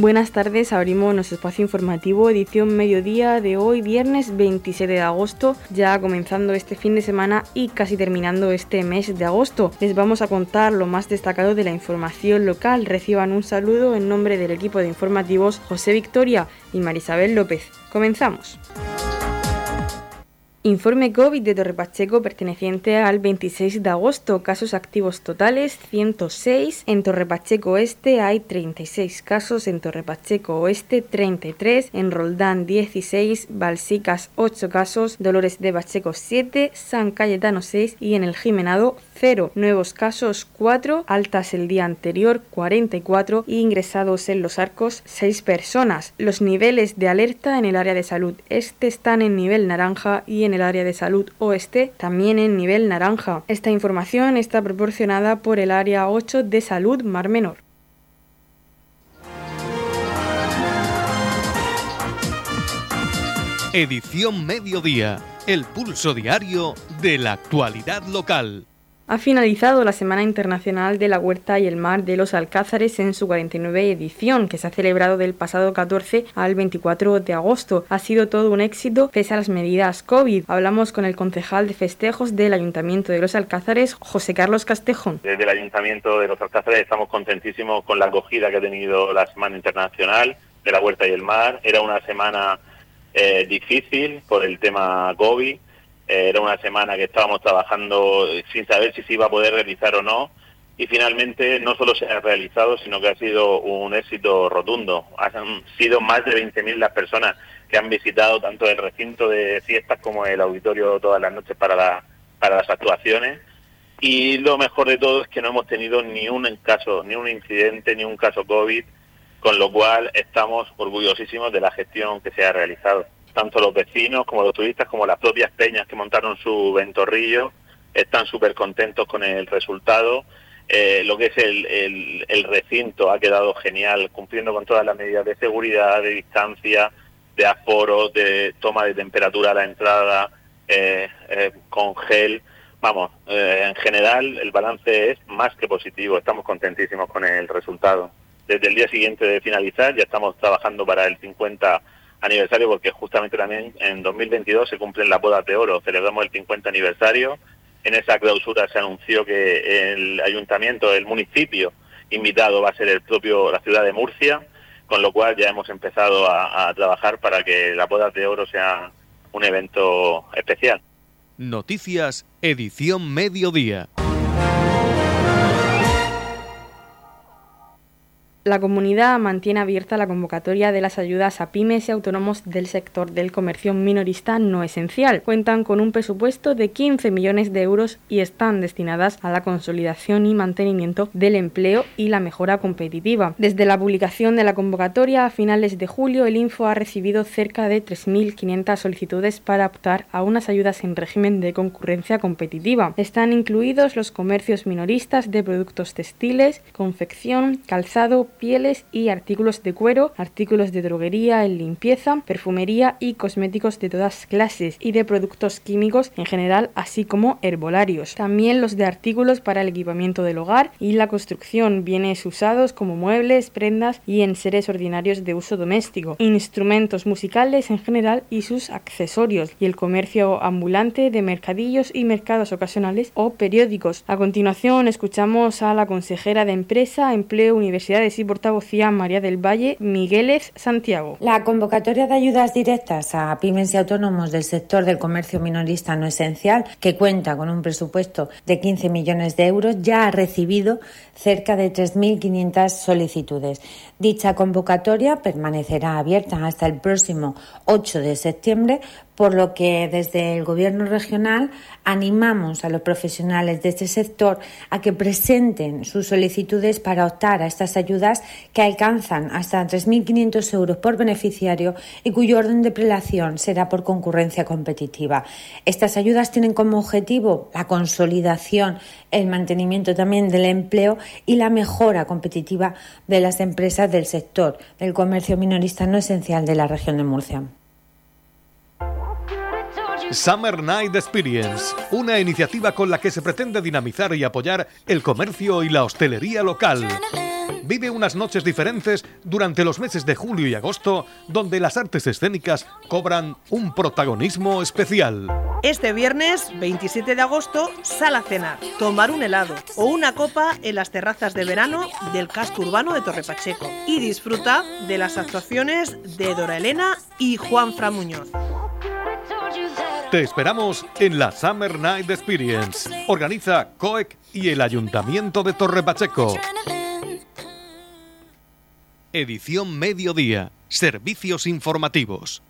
Buenas tardes, abrimos nuestro espacio informativo, edición mediodía de hoy, viernes 27 de agosto, ya comenzando este fin de semana y casi terminando este mes de agosto. Les vamos a contar lo más destacado de la información local. Reciban un saludo en nombre del equipo de informativos José Victoria y Marisabel López. Comenzamos. Informe COVID de Torre Pacheco perteneciente al 26 de agosto. Casos activos totales 106. En Torre Pacheco Este hay 36 casos. En Torre Pacheco Oeste 33. En Roldán 16. Balsicas 8 casos. Dolores de Pacheco 7. San Cayetano 6. Y en el Jimenado 0. Nuevos casos 4. Altas el día anterior 44. Y ingresados en los arcos 6 personas. Los niveles de alerta en el área de salud este están en nivel naranja y en en el área de salud oeste también en nivel naranja. Esta información está proporcionada por el área 8 de salud Mar Menor. Edición Mediodía, el pulso diario de la actualidad local ha finalizado la Semana Internacional de la Huerta y el Mar de los Alcázares en su 49 edición, que se ha celebrado del pasado 14 al 24 de agosto. Ha sido todo un éxito pese a las medidas COVID. Hablamos con el concejal de festejos del Ayuntamiento de los Alcázares, José Carlos Castejón. Desde el Ayuntamiento de los Alcázares estamos contentísimos con la acogida que ha tenido la Semana Internacional de la Huerta y el Mar. Era una semana eh, difícil por el tema COVID era una semana que estábamos trabajando sin saber si se iba a poder realizar o no y finalmente no solo se ha realizado, sino que ha sido un éxito rotundo. Han sido más de 20.000 las personas que han visitado tanto el recinto de fiestas como el auditorio todas las noches para, para las actuaciones. Y lo mejor de todo es que no hemos tenido ni un caso, ni un incidente, ni un caso COVID, con lo cual estamos orgullosísimos de la gestión que se ha realizado tanto los vecinos como los turistas como las propias peñas que montaron su ventorrillo están súper contentos con el resultado. Eh, lo que es el, el, recinto ha quedado genial, cumpliendo con todas las medidas de seguridad, de distancia, de aforo, de toma de temperatura a la entrada, eh, eh, con gel. Vamos, en general el balance es más que positivo, estamos contentísimos con el resultado. Desde el día siguiente de finalizar ya estamos trabajando para el 50 aniversario porque justamente también en 2022 se cumplen las bodas de oro, celebramos el 50 aniversario. En esa clausura se anunció que el ayuntamiento, el municipio invitado va a ser el propio la ciudad de Murcia, con lo cual ya hemos empezado a, trabajar para que las bodas de oro sea un evento especial. Noticias, edición mediodía. La comunidad mantiene abierta la convocatoria de las ayudas a pymes y autónomos del sector del comercio minorista no esencial. Cuentan con un presupuesto de 15 millones de euros y están destinadas a la consolidación y mantenimiento del empleo y la mejora competitiva. Desde la publicación de la convocatoria a finales de julio, el Info ha recibido cerca de 3.500 solicitudes para optar a unas ayudas en régimen de concurrencia competitiva. Están incluidos los comercios minoristas de productos textiles, confección, calzado, pieles y artículos de cuero, artículos de droguería, en limpieza, perfumería y cosméticos de todas clases y de productos químicos en general, así como herbolarios. También los de artículos para el equipamiento del hogar y la construcción, bienes usados como muebles, prendas y enseres ordinarios de uso doméstico, instrumentos musicales en general y sus accesorios y el comercio ambulante de mercadillos y mercados ocasionales o periódicos. A continuación escuchamos a la consejera de Empresa, Empleo, Universidades y portavocía María del Valle Migueles Santiago. La convocatoria de ayudas directas a pymes y autónomos del sector del comercio minorista no esencial, que cuenta con un presupuesto de 15 millones de euros, ya ha recibido cerca de 3.500 solicitudes. Dicha convocatoria permanecerá abierta hasta el próximo 8 de septiembre por lo que desde el Gobierno regional animamos a los profesionales de este sector a que presenten sus solicitudes para optar a estas ayudas que alcanzan hasta 3.500 euros por beneficiario y cuyo orden de prelación será por concurrencia competitiva. Estas ayudas tienen como objetivo la consolidación, el mantenimiento también del empleo y la mejora competitiva de las empresas del sector del comercio minorista no esencial de la región de Murcia. Summer Night Experience, una iniciativa con la que se pretende dinamizar y apoyar el comercio y la hostelería local. Vive unas noches diferentes durante los meses de julio y agosto, donde las artes escénicas cobran un protagonismo especial. Este viernes 27 de agosto, sal a cenar, tomar un helado o una copa en las terrazas de verano del casco urbano de Torre Pacheco y disfruta de las actuaciones de Dora Elena y Juan Fra Muñoz. Te esperamos en la Summer Night Experience. Organiza COEC y el Ayuntamiento de Torre Pacheco. Edición Mediodía. Servicios informativos.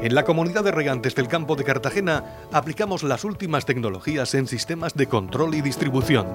En la comunidad de regantes del campo de Cartagena aplicamos las últimas tecnologías en sistemas de control y distribución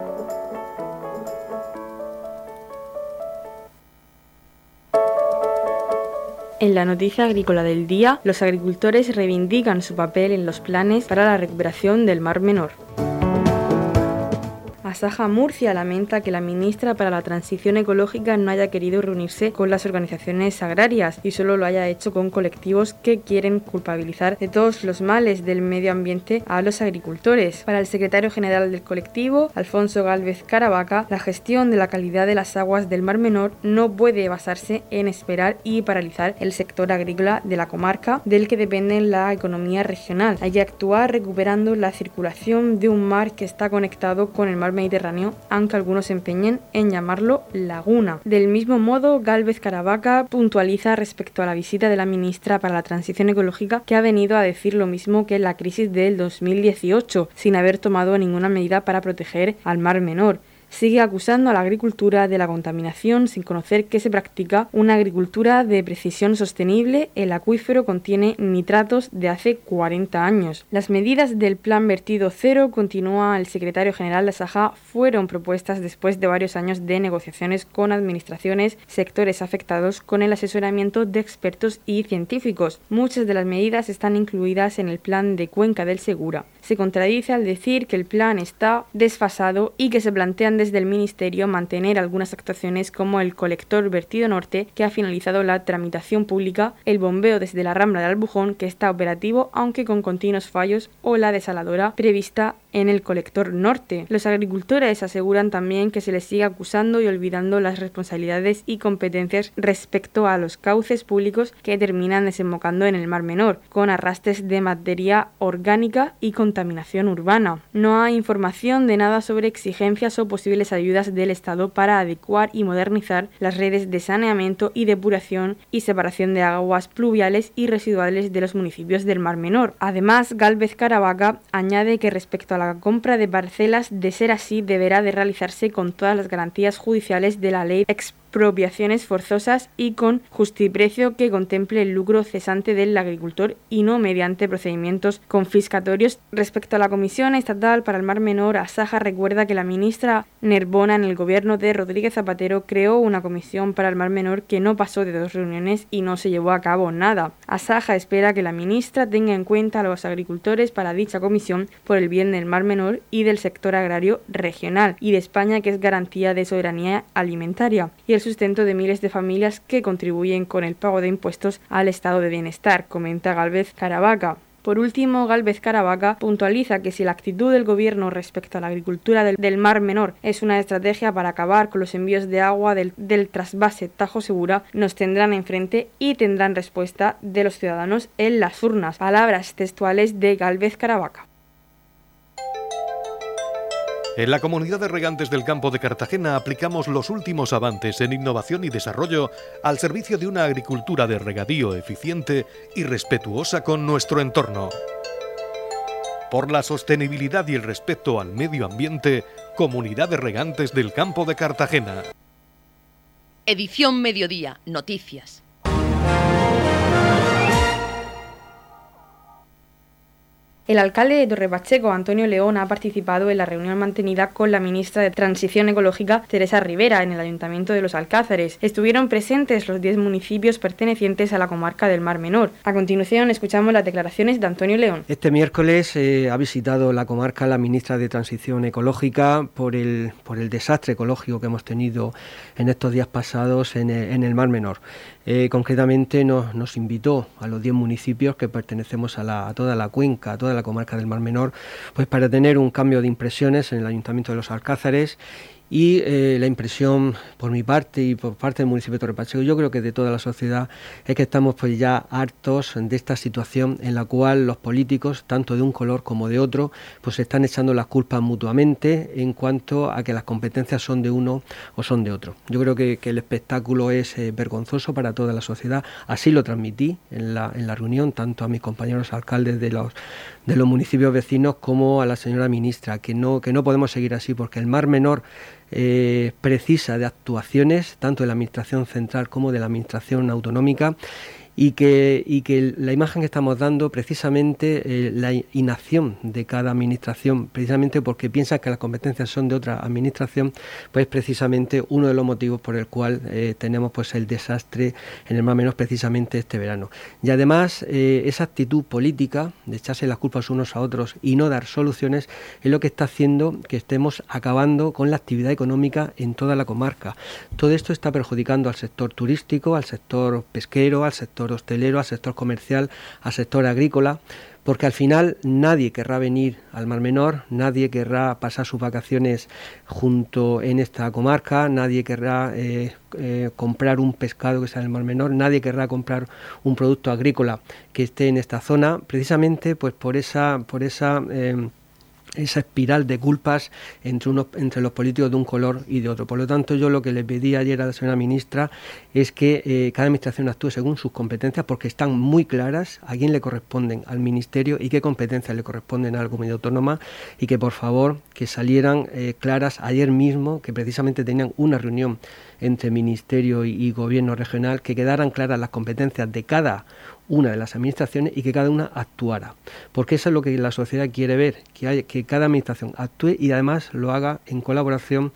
En la noticia agrícola del día, los agricultores reivindican su papel en los planes para la recuperación del Mar Menor. Asaja Murcia lamenta que la ministra para la Transición Ecológica no haya querido reunirse con las organizaciones agrarias y solo lo haya hecho con colectivos que quieren culpabilizar de todos los males del medio ambiente a los agricultores. Para el secretario general del colectivo, Alfonso Galvez Caravaca, la gestión de la calidad de las aguas del Mar Menor no puede basarse en esperar y paralizar el sector agrícola de la comarca del que depende la economía regional. Hay que actuar recuperando la circulación de un mar que está conectado con el Mar Menor Mediterráneo, aunque algunos se empeñen en llamarlo laguna. Del mismo modo, Galvez Caravaca puntualiza respecto a la visita de la ministra para la Transición Ecológica que ha venido a decir lo mismo que la crisis del 2018, sin haber tomado ninguna medida para proteger al Mar Menor sigue acusando a la agricultura de la contaminación sin conocer que se practica una agricultura de precisión sostenible. El acuífero contiene nitratos de hace 40 años. Las medidas del plan vertido cero, continúa el secretario general de Saja, fueron propuestas después de varios años de negociaciones con administraciones, sectores afectados con el asesoramiento de expertos y científicos. Muchas de las medidas están incluidas en el plan de Cuenca del Segura. Se contradice al decir que el plan está desfasado y que se plantean desde el Ministerio mantener algunas actuaciones como el colector vertido norte, que ha finalizado la tramitación pública, el bombeo desde la Rambla de Albujón, que está operativo aunque con continuos fallos, o la desaladora prevista en el colector norte. Los agricultores aseguran también que se les sigue acusando y olvidando las responsabilidades y competencias respecto a los cauces públicos que terminan desembocando en el Mar Menor, con arrastres de materia orgánica y contaminación urbana. No hay información de nada sobre exigencias o posibilidades ayudas del Estado para adecuar y modernizar las redes de saneamiento y depuración y separación de aguas pluviales y residuales de los municipios del Mar Menor. Además, Galvez Caravaca añade que respecto a la compra de parcelas, de ser así, deberá de realizarse con todas las garantías judiciales de la ley expropiaciones forzosas y con justiprecio que contemple el lucro cesante del agricultor y no mediante procedimientos confiscatorios. Respecto a la Comisión Estatal para el Mar Menor, Asaja recuerda que la ministra Nerbona en el gobierno de Rodríguez Zapatero creó una comisión para el Mar Menor que no pasó de dos reuniones y no se llevó a cabo nada. Asaja espera que la ministra tenga en cuenta a los agricultores para dicha comisión por el bien del Mar Menor y del sector agrario regional y de España que es garantía de soberanía alimentaria. Y el sustento de miles de familias que contribuyen con el pago de impuestos al estado de bienestar, comenta Galvez Caravaca. Por último, Galvez Caravaca puntualiza que si la actitud del Gobierno respecto a la agricultura del, Mar Menor es una estrategia para acabar con los envíos de agua del, del, trasvase Tajo Segura, nos tendrán enfrente y tendrán respuesta de los ciudadanos en las urnas. Palabras textuales de Galvez Caravaca. En la comunidad de regantes del campo de Cartagena aplicamos los últimos avances en innovación y desarrollo al servicio de una agricultura de regadío eficiente y respetuosa con nuestro entorno. Por la sostenibilidad y el respeto al medio ambiente, Comunidad de Regantes del Campo de Cartagena. Edición Mediodía, Noticias.。El alcalde de Torrepacheco, Antonio León, ha participado en la reunión mantenida con la ministra de Transición Ecológica, Teresa Rivera, en el Ayuntamiento de Los Alcázares. Estuvieron presentes los 10 municipios pertenecientes a la comarca del Mar Menor. A continuación, escuchamos las declaraciones de Antonio León. Este miércoles eh, ha visitado la comarca la ministra de Transición Ecológica por el, por el desastre ecológico que hemos tenido en estos días pasados en el, Mar Menor. Eh, concretamente nos, invitó a los 10 municipios que pertenecemos a, a toda la cuenca, a toda la comarca del Mar Menor, pues para tener un cambio de impresiones en el Ayuntamiento de los Alcázares y eh, la impresión por mi parte y por parte del municipio de Torrepacheco, yo creo que de toda la sociedad, es que estamos pues ya hartos de esta situación en la cual los políticos, tanto de un color como de otro, pues están echando las culpas mutuamente en cuanto a que las competencias son de uno o son de otro. Yo creo que, el espectáculo es eh, vergonzoso para toda la sociedad, así lo transmití en la, en la reunión, tanto a mis compañeros alcaldes de los, de los municipios vecinos como a la señora ministra, que no, que no podemos seguir así, porque el Mar Menor eh, precisa de actuaciones tanto de la Administración central como de la Administración autonómica y que, y que la imagen que estamos dando precisamente eh, la inacción de cada administración, precisamente porque piensa que las competencias son de otra administración, pues precisamente uno de los motivos por el cual eh, tenemos pues el desastre en el más menos precisamente este verano. Y además eh, esa actitud política de echarse las culpas unos a otros y no dar soluciones es lo que está haciendo que estemos acabando con la actividad económica en toda la comarca. Todo esto está perjudicando al sector turístico, al sector pesquero, al sector hostelero, al sector comercial, al sector agrícola, porque al final nadie querrá venir al Mar Menor, nadie querrá pasar sus vacaciones junto en esta comarca, nadie querrá eh, eh, comprar un pescado que está en el Mar Menor, nadie querrá comprar un producto agrícola que esté en esta zona, precisamente pues por esa, por esa eh, esa espiral de culpas entre, unos, entre los políticos de un color y de otro. Por lo tanto, yo lo que le pedí ayer a la señora ministra es que eh, cada administración actúe según sus competencias, porque están muy claras a quién le corresponden al ministerio y qué competencias le corresponden a la comunidad autónoma, y que por favor que salieran eh, claras ayer mismo, que precisamente tenían una reunión entre ministerio y gobierno regional, que quedaran claras las competencias de cada una de las administraciones y que cada una actuara. Porque eso es lo que la sociedad quiere ver, que, hay, que cada administración actúe y además lo haga en colaboración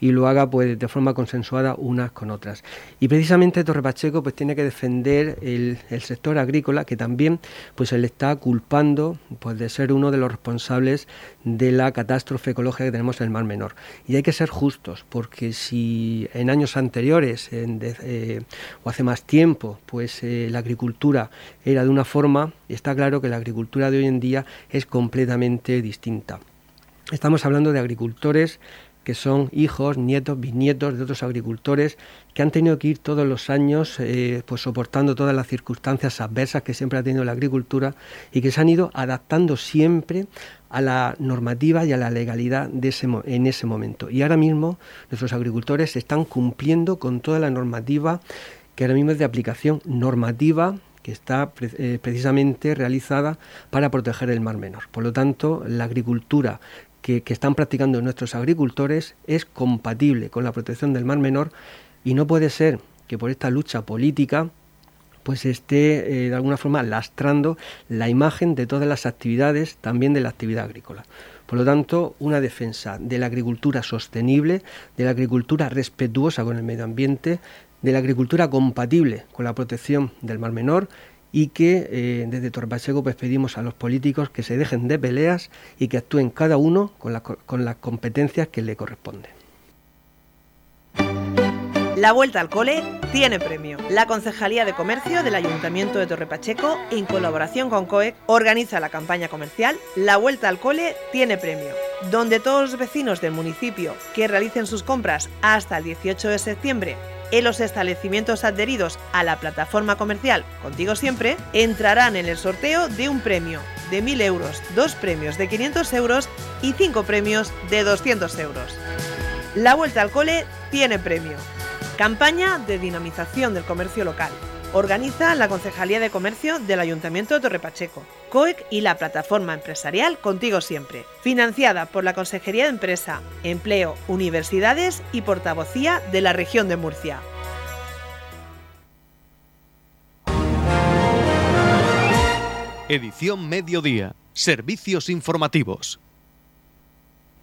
y lo haga pues de forma consensuada unas con otras. Y precisamente Torre Pacheco pues tiene que defender el, sector agrícola que también pues se le está culpando pues de ser uno de los responsables de la catástrofe ecológica que tenemos en el Mar Menor. Y hay que ser justos porque si en años anteriores eh, o hace más tiempo pues eh, la agricultura era de una forma, está claro que la agricultura de hoy en día es completamente distinta. Estamos hablando de agricultores que son hijos, nietos, bisnietos de otros agricultores que han tenido que ir todos los años eh, pues soportando todas las circunstancias adversas que siempre ha tenido la agricultura y que se han ido adaptando siempre a la normativa y a la legalidad de ese, en ese momento. Y ahora mismo nuestros agricultores están cumpliendo con toda la normativa que ahora mismo es de aplicación normativa que está eh, precisamente realizada para proteger el mar menor. Por lo tanto, la agricultura que, están practicando nuestros agricultores es compatible con la protección del mar menor y no puede ser que por esta lucha política pues esté eh, de alguna forma lastrando la imagen de todas las actividades, también de la actividad agrícola. Por lo tanto, una defensa de la agricultura sostenible, de la agricultura respetuosa con el medio ambiente, de la agricultura compatible con la protección del mar menor y que eh, desde Torpacheco pues pedimos a los políticos que se dejen de peleas y que actúen cada uno con, con las competencias que le corresponden. La vuelta al cole tiene premio. La Concejalía de Comercio del Ayuntamiento de Torrepacheco, en colaboración con COEC, organiza la campaña comercial La vuelta al cole tiene premio, donde todos los vecinos del municipio que realicen sus compras hasta el 18 de septiembre en los establecimientos adheridos a la plataforma comercial Contigo Siempre entrarán en el sorteo de un premio de 1.000 euros, dos premios de 500 euros y cinco premios de 200 euros. La vuelta al cole tiene premio. Campaña de dinamización del comercio local. Organiza la Concejalía de Comercio del Ayuntamiento de Torrepacheco, COEC y la plataforma empresarial Contigo Siempre, financiada por la Consejería de Empresa, Empleo, Universidades y Portavocía de la región de Murcia. Edición Mediodía Servicios informativos.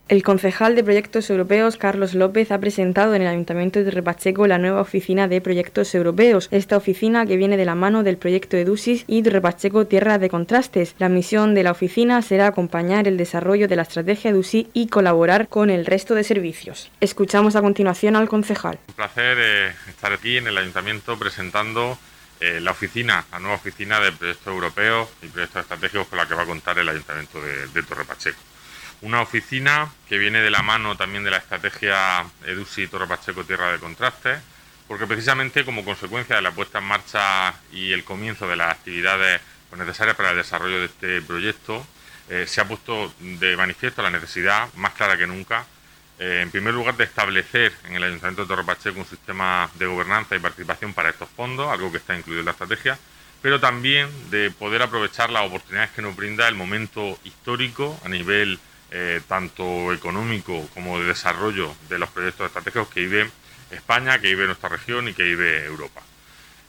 El concejal de Proyectos Europeos, Carlos López, ha presentado en el Ayuntamiento de Repacheco la nueva oficina de Proyectos Europeos. Esta oficina, que viene de la mano del proyecto EDUSIS y de Repacheco Tierra de Contrastes. La misión de la oficina será acompañar el desarrollo de la estrategia EDUSI y colaborar con el resto de servicios. Escuchamos a continuación al concejal. Un placer eh, estar aquí en el Ayuntamiento presentando eh, la oficina, la nueva oficina de proyectos europeos y proyectos estratégicos con la que va a contar el Ayuntamiento de, de Torre. Una oficina que viene de la mano también de la estrategia EDUSI Torre Pacheco Tierra de Contraste, porque precisamente como consecuencia de la puesta en marcha y el comienzo de las actividades pues, necesarias para el desarrollo de este proyecto, eh, se ha puesto de manifiesto la necesidad, más clara que nunca, eh, en primer lugar, de establecer en el Ayuntamiento de Torre Pacheco un sistema de gobernanza y participación para estos fondos, algo que está incluido en la estrategia, pero también de poder aprovechar las oportunidades que nos brinda el momento histórico a nivel eh, tanto económico como de desarrollo de los proyectos estratégicos que vive España, que vive nuestra región y que vive Europa.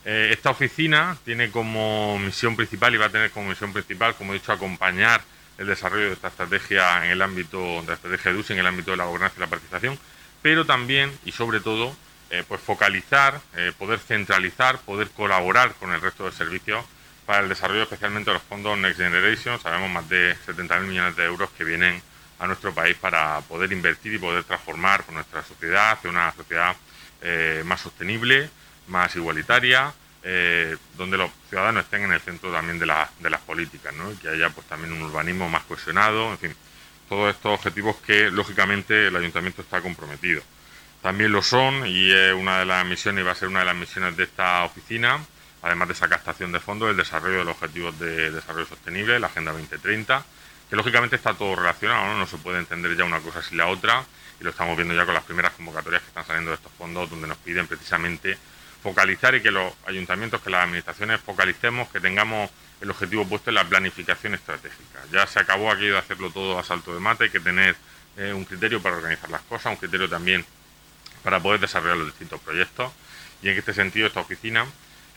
Eh, esta oficina tiene como misión principal y va a tener como misión principal, como he dicho, acompañar el desarrollo de esta estrategia en el ámbito de la estrategia de USI, en el ámbito de la gobernanza y la participación, pero también y sobre todo eh, pues focalizar, poder centralizar, poder colaborar con el resto de servicios para el desarrollo especialmente de los fondos Next Generation. Sabemos más de 70.000 millones de euros que vienen a nuestro país para poder invertir y poder transformar nuestra sociedad hacia una sociedad eh, más sostenible, más igualitaria, eh, donde los ciudadanos estén en el centro también de, las políticas, ¿no? y que haya pues también un urbanismo más cohesionado, en fin, todos estos objetivos que lógicamente el ayuntamiento está comprometido. También lo son y es una de las misiones y va a ser una de las misiones de esta oficina, además de esa captación de fondos, el desarrollo de los objetivos de desarrollo sostenible, la Agenda 2030, que lógicamente está todo relacionado, ¿no? se puede entender ya una cosa sin la otra y lo estamos viendo ya con las primeras convocatorias que están saliendo de estos fondos donde nos piden precisamente focalizar y que los ayuntamientos, que las administraciones focalicemos, que tengamos el objetivo puesto en la planificación estratégica. Ya se acabó aquí de hacerlo todo a salto de mate, hay que tener eh, un criterio para organizar las cosas, un criterio también para poder desarrollar los distintos proyectos. Y en este sentido, esta oficina,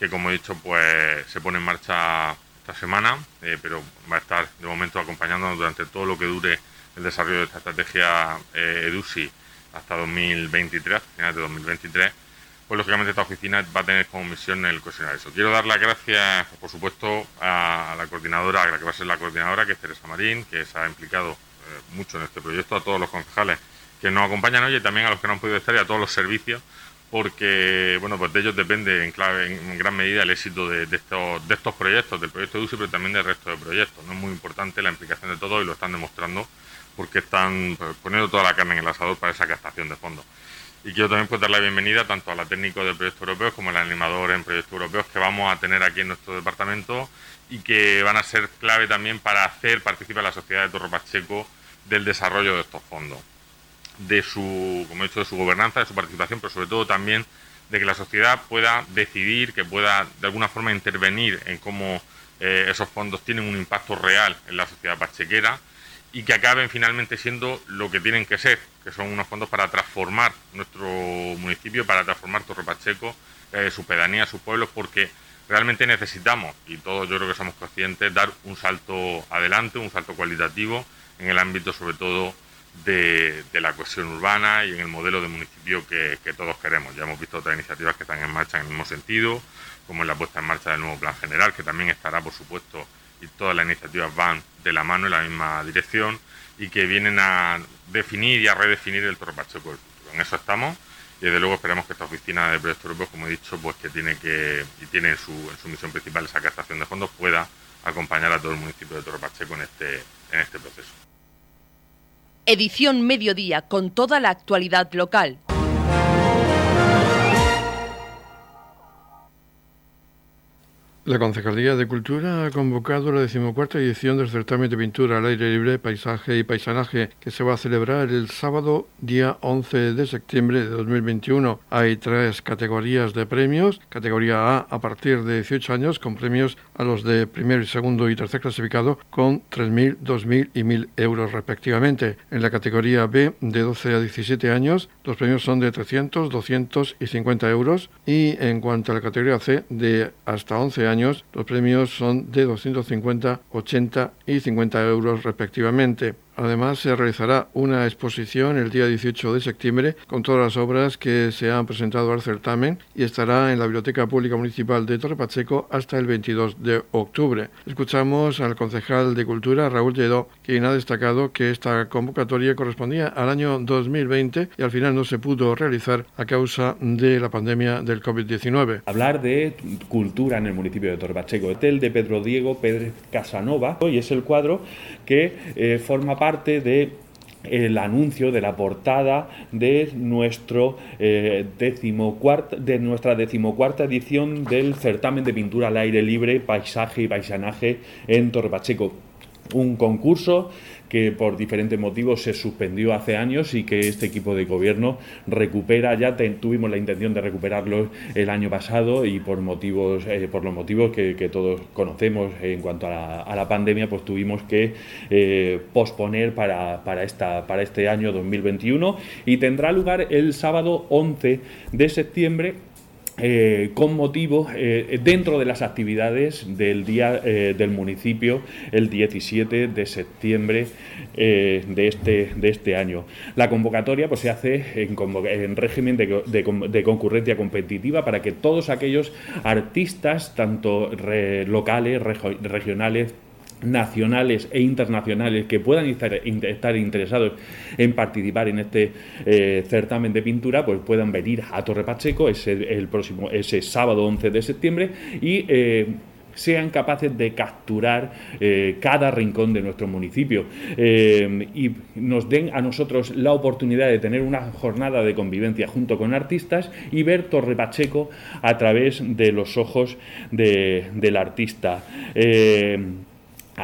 que como he dicho, pues se pone en marcha esta semana, eh, pero va a estar de momento acompañándonos durante todo lo que dure el desarrollo de esta estrategia eh, EDUSI hasta 2023, finales de 2023 pues lógicamente esta oficina va a tener como misión el cohesionar eso. Quiero dar las gracias, por supuesto, a la coordinadora, a la que va a ser la coordinadora, que es Teresa Marín, que se ha implicado eh, mucho en este proyecto, a todos los concejales que nos acompañan hoy y también a los que no han podido estar y a todos los servicios, porque bueno, pues de ellos depende en, clave, en gran medida el éxito de, estos, de estos proyectos, del proyecto de UCI, pero también del resto de proyectos. No es muy importante la implicación de todos y lo están demostrando porque están pues, poniendo toda la carne en el asador para esa captación de fondos. Y quiero también pues, dar la bienvenida tanto a la técnico de proyectos europeos como al animador en proyectos europeos que vamos a tener aquí en nuestro departamento y que van a ser clave también para hacer participar la sociedad de Torre Pacheco del desarrollo de estos fondos, de su, como he dicho, de su gobernanza, de su participación, pero sobre todo también de que la sociedad pueda decidir, que pueda de alguna forma intervenir en cómo eh, esos fondos tienen un impacto real en la sociedad pachequera y que acaben finalmente siendo lo que tienen que ser, que son unos fondos para transformar nuestro municipio, para transformar Torre Pacheco, eh, su pedanía, sus pueblos, porque realmente necesitamos, y todos yo creo que somos conscientes, dar un salto adelante, un salto cualitativo en el ámbito sobre todo de, la cohesión urbana y en el modelo de municipio que, todos queremos. Ya hemos visto otras iniciativas que están en marcha en el mismo sentido, como es la puesta en marcha del nuevo plan general, que también estará, por supuesto, y todas las iniciativas van de la mano en la misma dirección y que vienen a definir y a redefinir el Torre Pacheco En eso estamos y desde luego esperamos que esta oficina de proyectos europeos, como he dicho, pues que tiene que y tiene en su, misión principal esa captación de fondos, pueda acompañar a todo el municipio de Torre Pacheco en este, en este proceso. Edición Mediodía con toda la actualidad local. La Concejalía de Cultura ha convocado la decimocuarta edición del certamen de pintura al aire libre, paisaje y paisanaje que se va a celebrar el sábado día 11 de septiembre de 2021. Hay tres categorías de premios. Categoría A a partir de 18 años con premios a los de primer, segundo y tercer clasificado con 3.000, 2.000 y 1.000 euros respectivamente. En la categoría B de 12 a 17 años los premios son de 300, 200 y 50 euros. Y en cuanto a la categoría C de hasta 11 años años. Los premios son de 250, 80 y 50 euros respectivamente. Además, se realizará una exposición el día 18 de septiembre con todas las obras que se han presentado al certamen y estará en la Biblioteca Pública Municipal de Torre Pacheco hasta el 22 de octubre. Escuchamos al concejal de Cultura, Raúl Lledó, quien ha destacado que esta convocatoria correspondía al año 2020 y al final no se pudo realizar a causa de la pandemia del COVID-19. Hablar de cultura en el municipio de Torre Pacheco. El de Pedro Diego Pérez Casanova y es el cuadro que eh, forma parte de el anuncio de la portada de nuestro eh, de nuestra decimocuarta edición del certamen de pintura al aire libre, paisaje y paisanaje en Torre Pacheco. Un concurso que por diferentes motivos se suspendió hace años y que este equipo de gobierno recupera. Ya tuvimos la intención de recuperarlo el año pasado y por motivos, eh, por los motivos que, todos conocemos en cuanto a la, pandemia, pues tuvimos que eh, posponer para, para, esta, para este año 2021 y tendrá lugar el sábado 11 de septiembre eh, con motivo eh, dentro de las actividades del día eh, del municipio el 17 de septiembre de, este, de este año. La convocatoria pues, se hace en, régimen de, concurrencia competitiva para que todos aquellos artistas, tanto locales, regionales, nacionales e internacionales que puedan estar, interesados en participar en este eh, certamen de pintura, pues puedan venir a Torre Pacheco ese, el próximo, ese sábado 11 de septiembre y eh, sean capaces de capturar eh, cada rincón de nuestro municipio y nos den a nosotros la oportunidad de tener una jornada de convivencia junto con artistas y ver Torre Pacheco a través de los ojos del artista.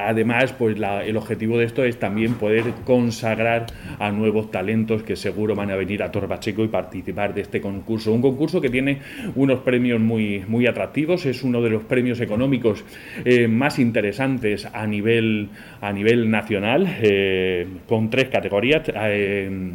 Además, pues el objetivo de esto es también poder consagrar a nuevos talentos que seguro van a venir a Torre Pacheco y participar de este concurso. Un concurso que tiene unos premios muy, muy atractivos, es uno de los premios económicos eh, más interesantes a nivel, a nivel nacional, eh, con tres categorías. Eh,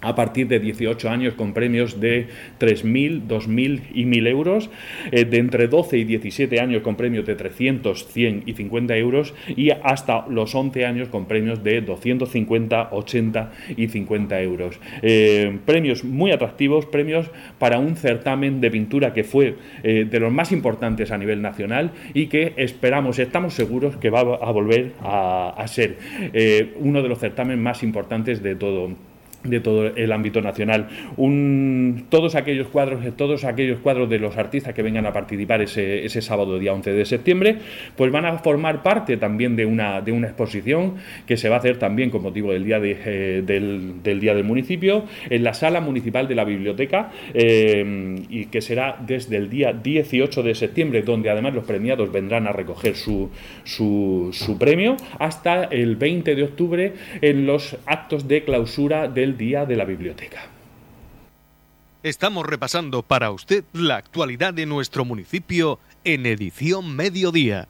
a partir de 18 años con premios de 3.000, 2.000 y 1.000 euros, eh, de entre 12 y 17 años con premios de 300, 100 y 50 euros y hasta los 11 años con premios de 250, 80 y 50 euros. Eh, premios muy atractivos, premios para un certamen de pintura que fue eh, de los más importantes a nivel nacional y que esperamos, estamos seguros que va a volver a, a ser uno de los certámenes más importantes de todo de todo el ámbito nacional. Todos aquellos cuadros, todos aquellos cuadros de los artistas que vengan a participar ese, ese, sábado día 11 de septiembre, pues van a formar parte también de una, de una exposición que se va a hacer también con motivo día, eh, del, del, día del municipio en la sala municipal de la biblioteca eh, y que será desde el día 18 de septiembre, donde además los premiados vendrán a recoger su, su, su premio, hasta el 20 de octubre en los actos de clausura del Día de la Biblioteca. Estamos repasando para usted la actualidad de nuestro municipio en edición mediodía.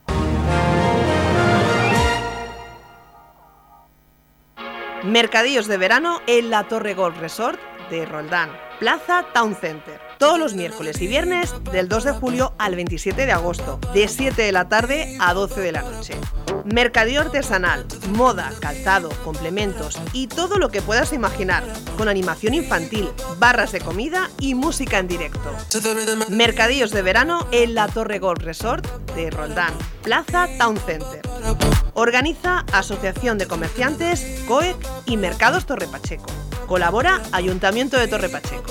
Mercadillos de verano en la Torre Golf Resort de Roldán, Plaza Town Center todos los miércoles y viernes del 2 de julio al 27 de agosto, de 7 de la tarde a 12 de la noche. Mercadillo artesanal, moda, calzado, complementos y todo lo que puedas imaginar, con animación infantil, barras de comida y música en directo. Mercadillos de verano en la Torre Golf Resort de Roldán, Plaza Town Center. Organiza Asociación de Comerciantes, COEC y Mercados Torre Pacheco. Colabora Ayuntamiento de Torre Pacheco.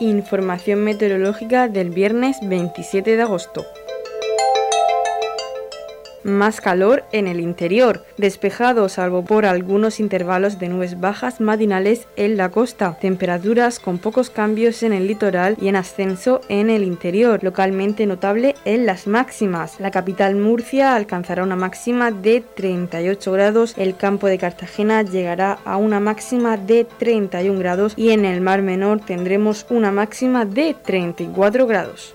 Información meteorológica del viernes 27 de agosto. Más calor en el interior, despejado salvo por algunos intervalos de nubes bajas matinales en la costa, temperaturas con pocos cambios en el litoral y en ascenso en el interior, localmente notable en las máximas. La capital Murcia alcanzará una máxima de 38 grados, el campo de Cartagena llegará a una máxima de 31 grados y en el Mar Menor tendremos una máxima de 34 grados.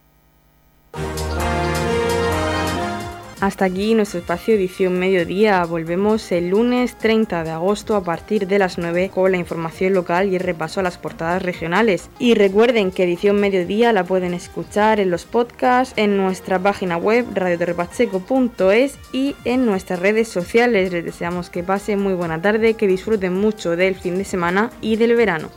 Hasta aquí nuestro espacio edición mediodía. Volvemos el lunes 30 de agosto a partir de las 9 con la información local y el repaso a las portadas regionales. Y recuerden que edición mediodía la pueden escuchar en los podcasts, en nuestra página web radioterrepacheco.es y en nuestras redes sociales. Les deseamos que pasen muy buena tarde, que disfruten mucho del fin de semana y del verano.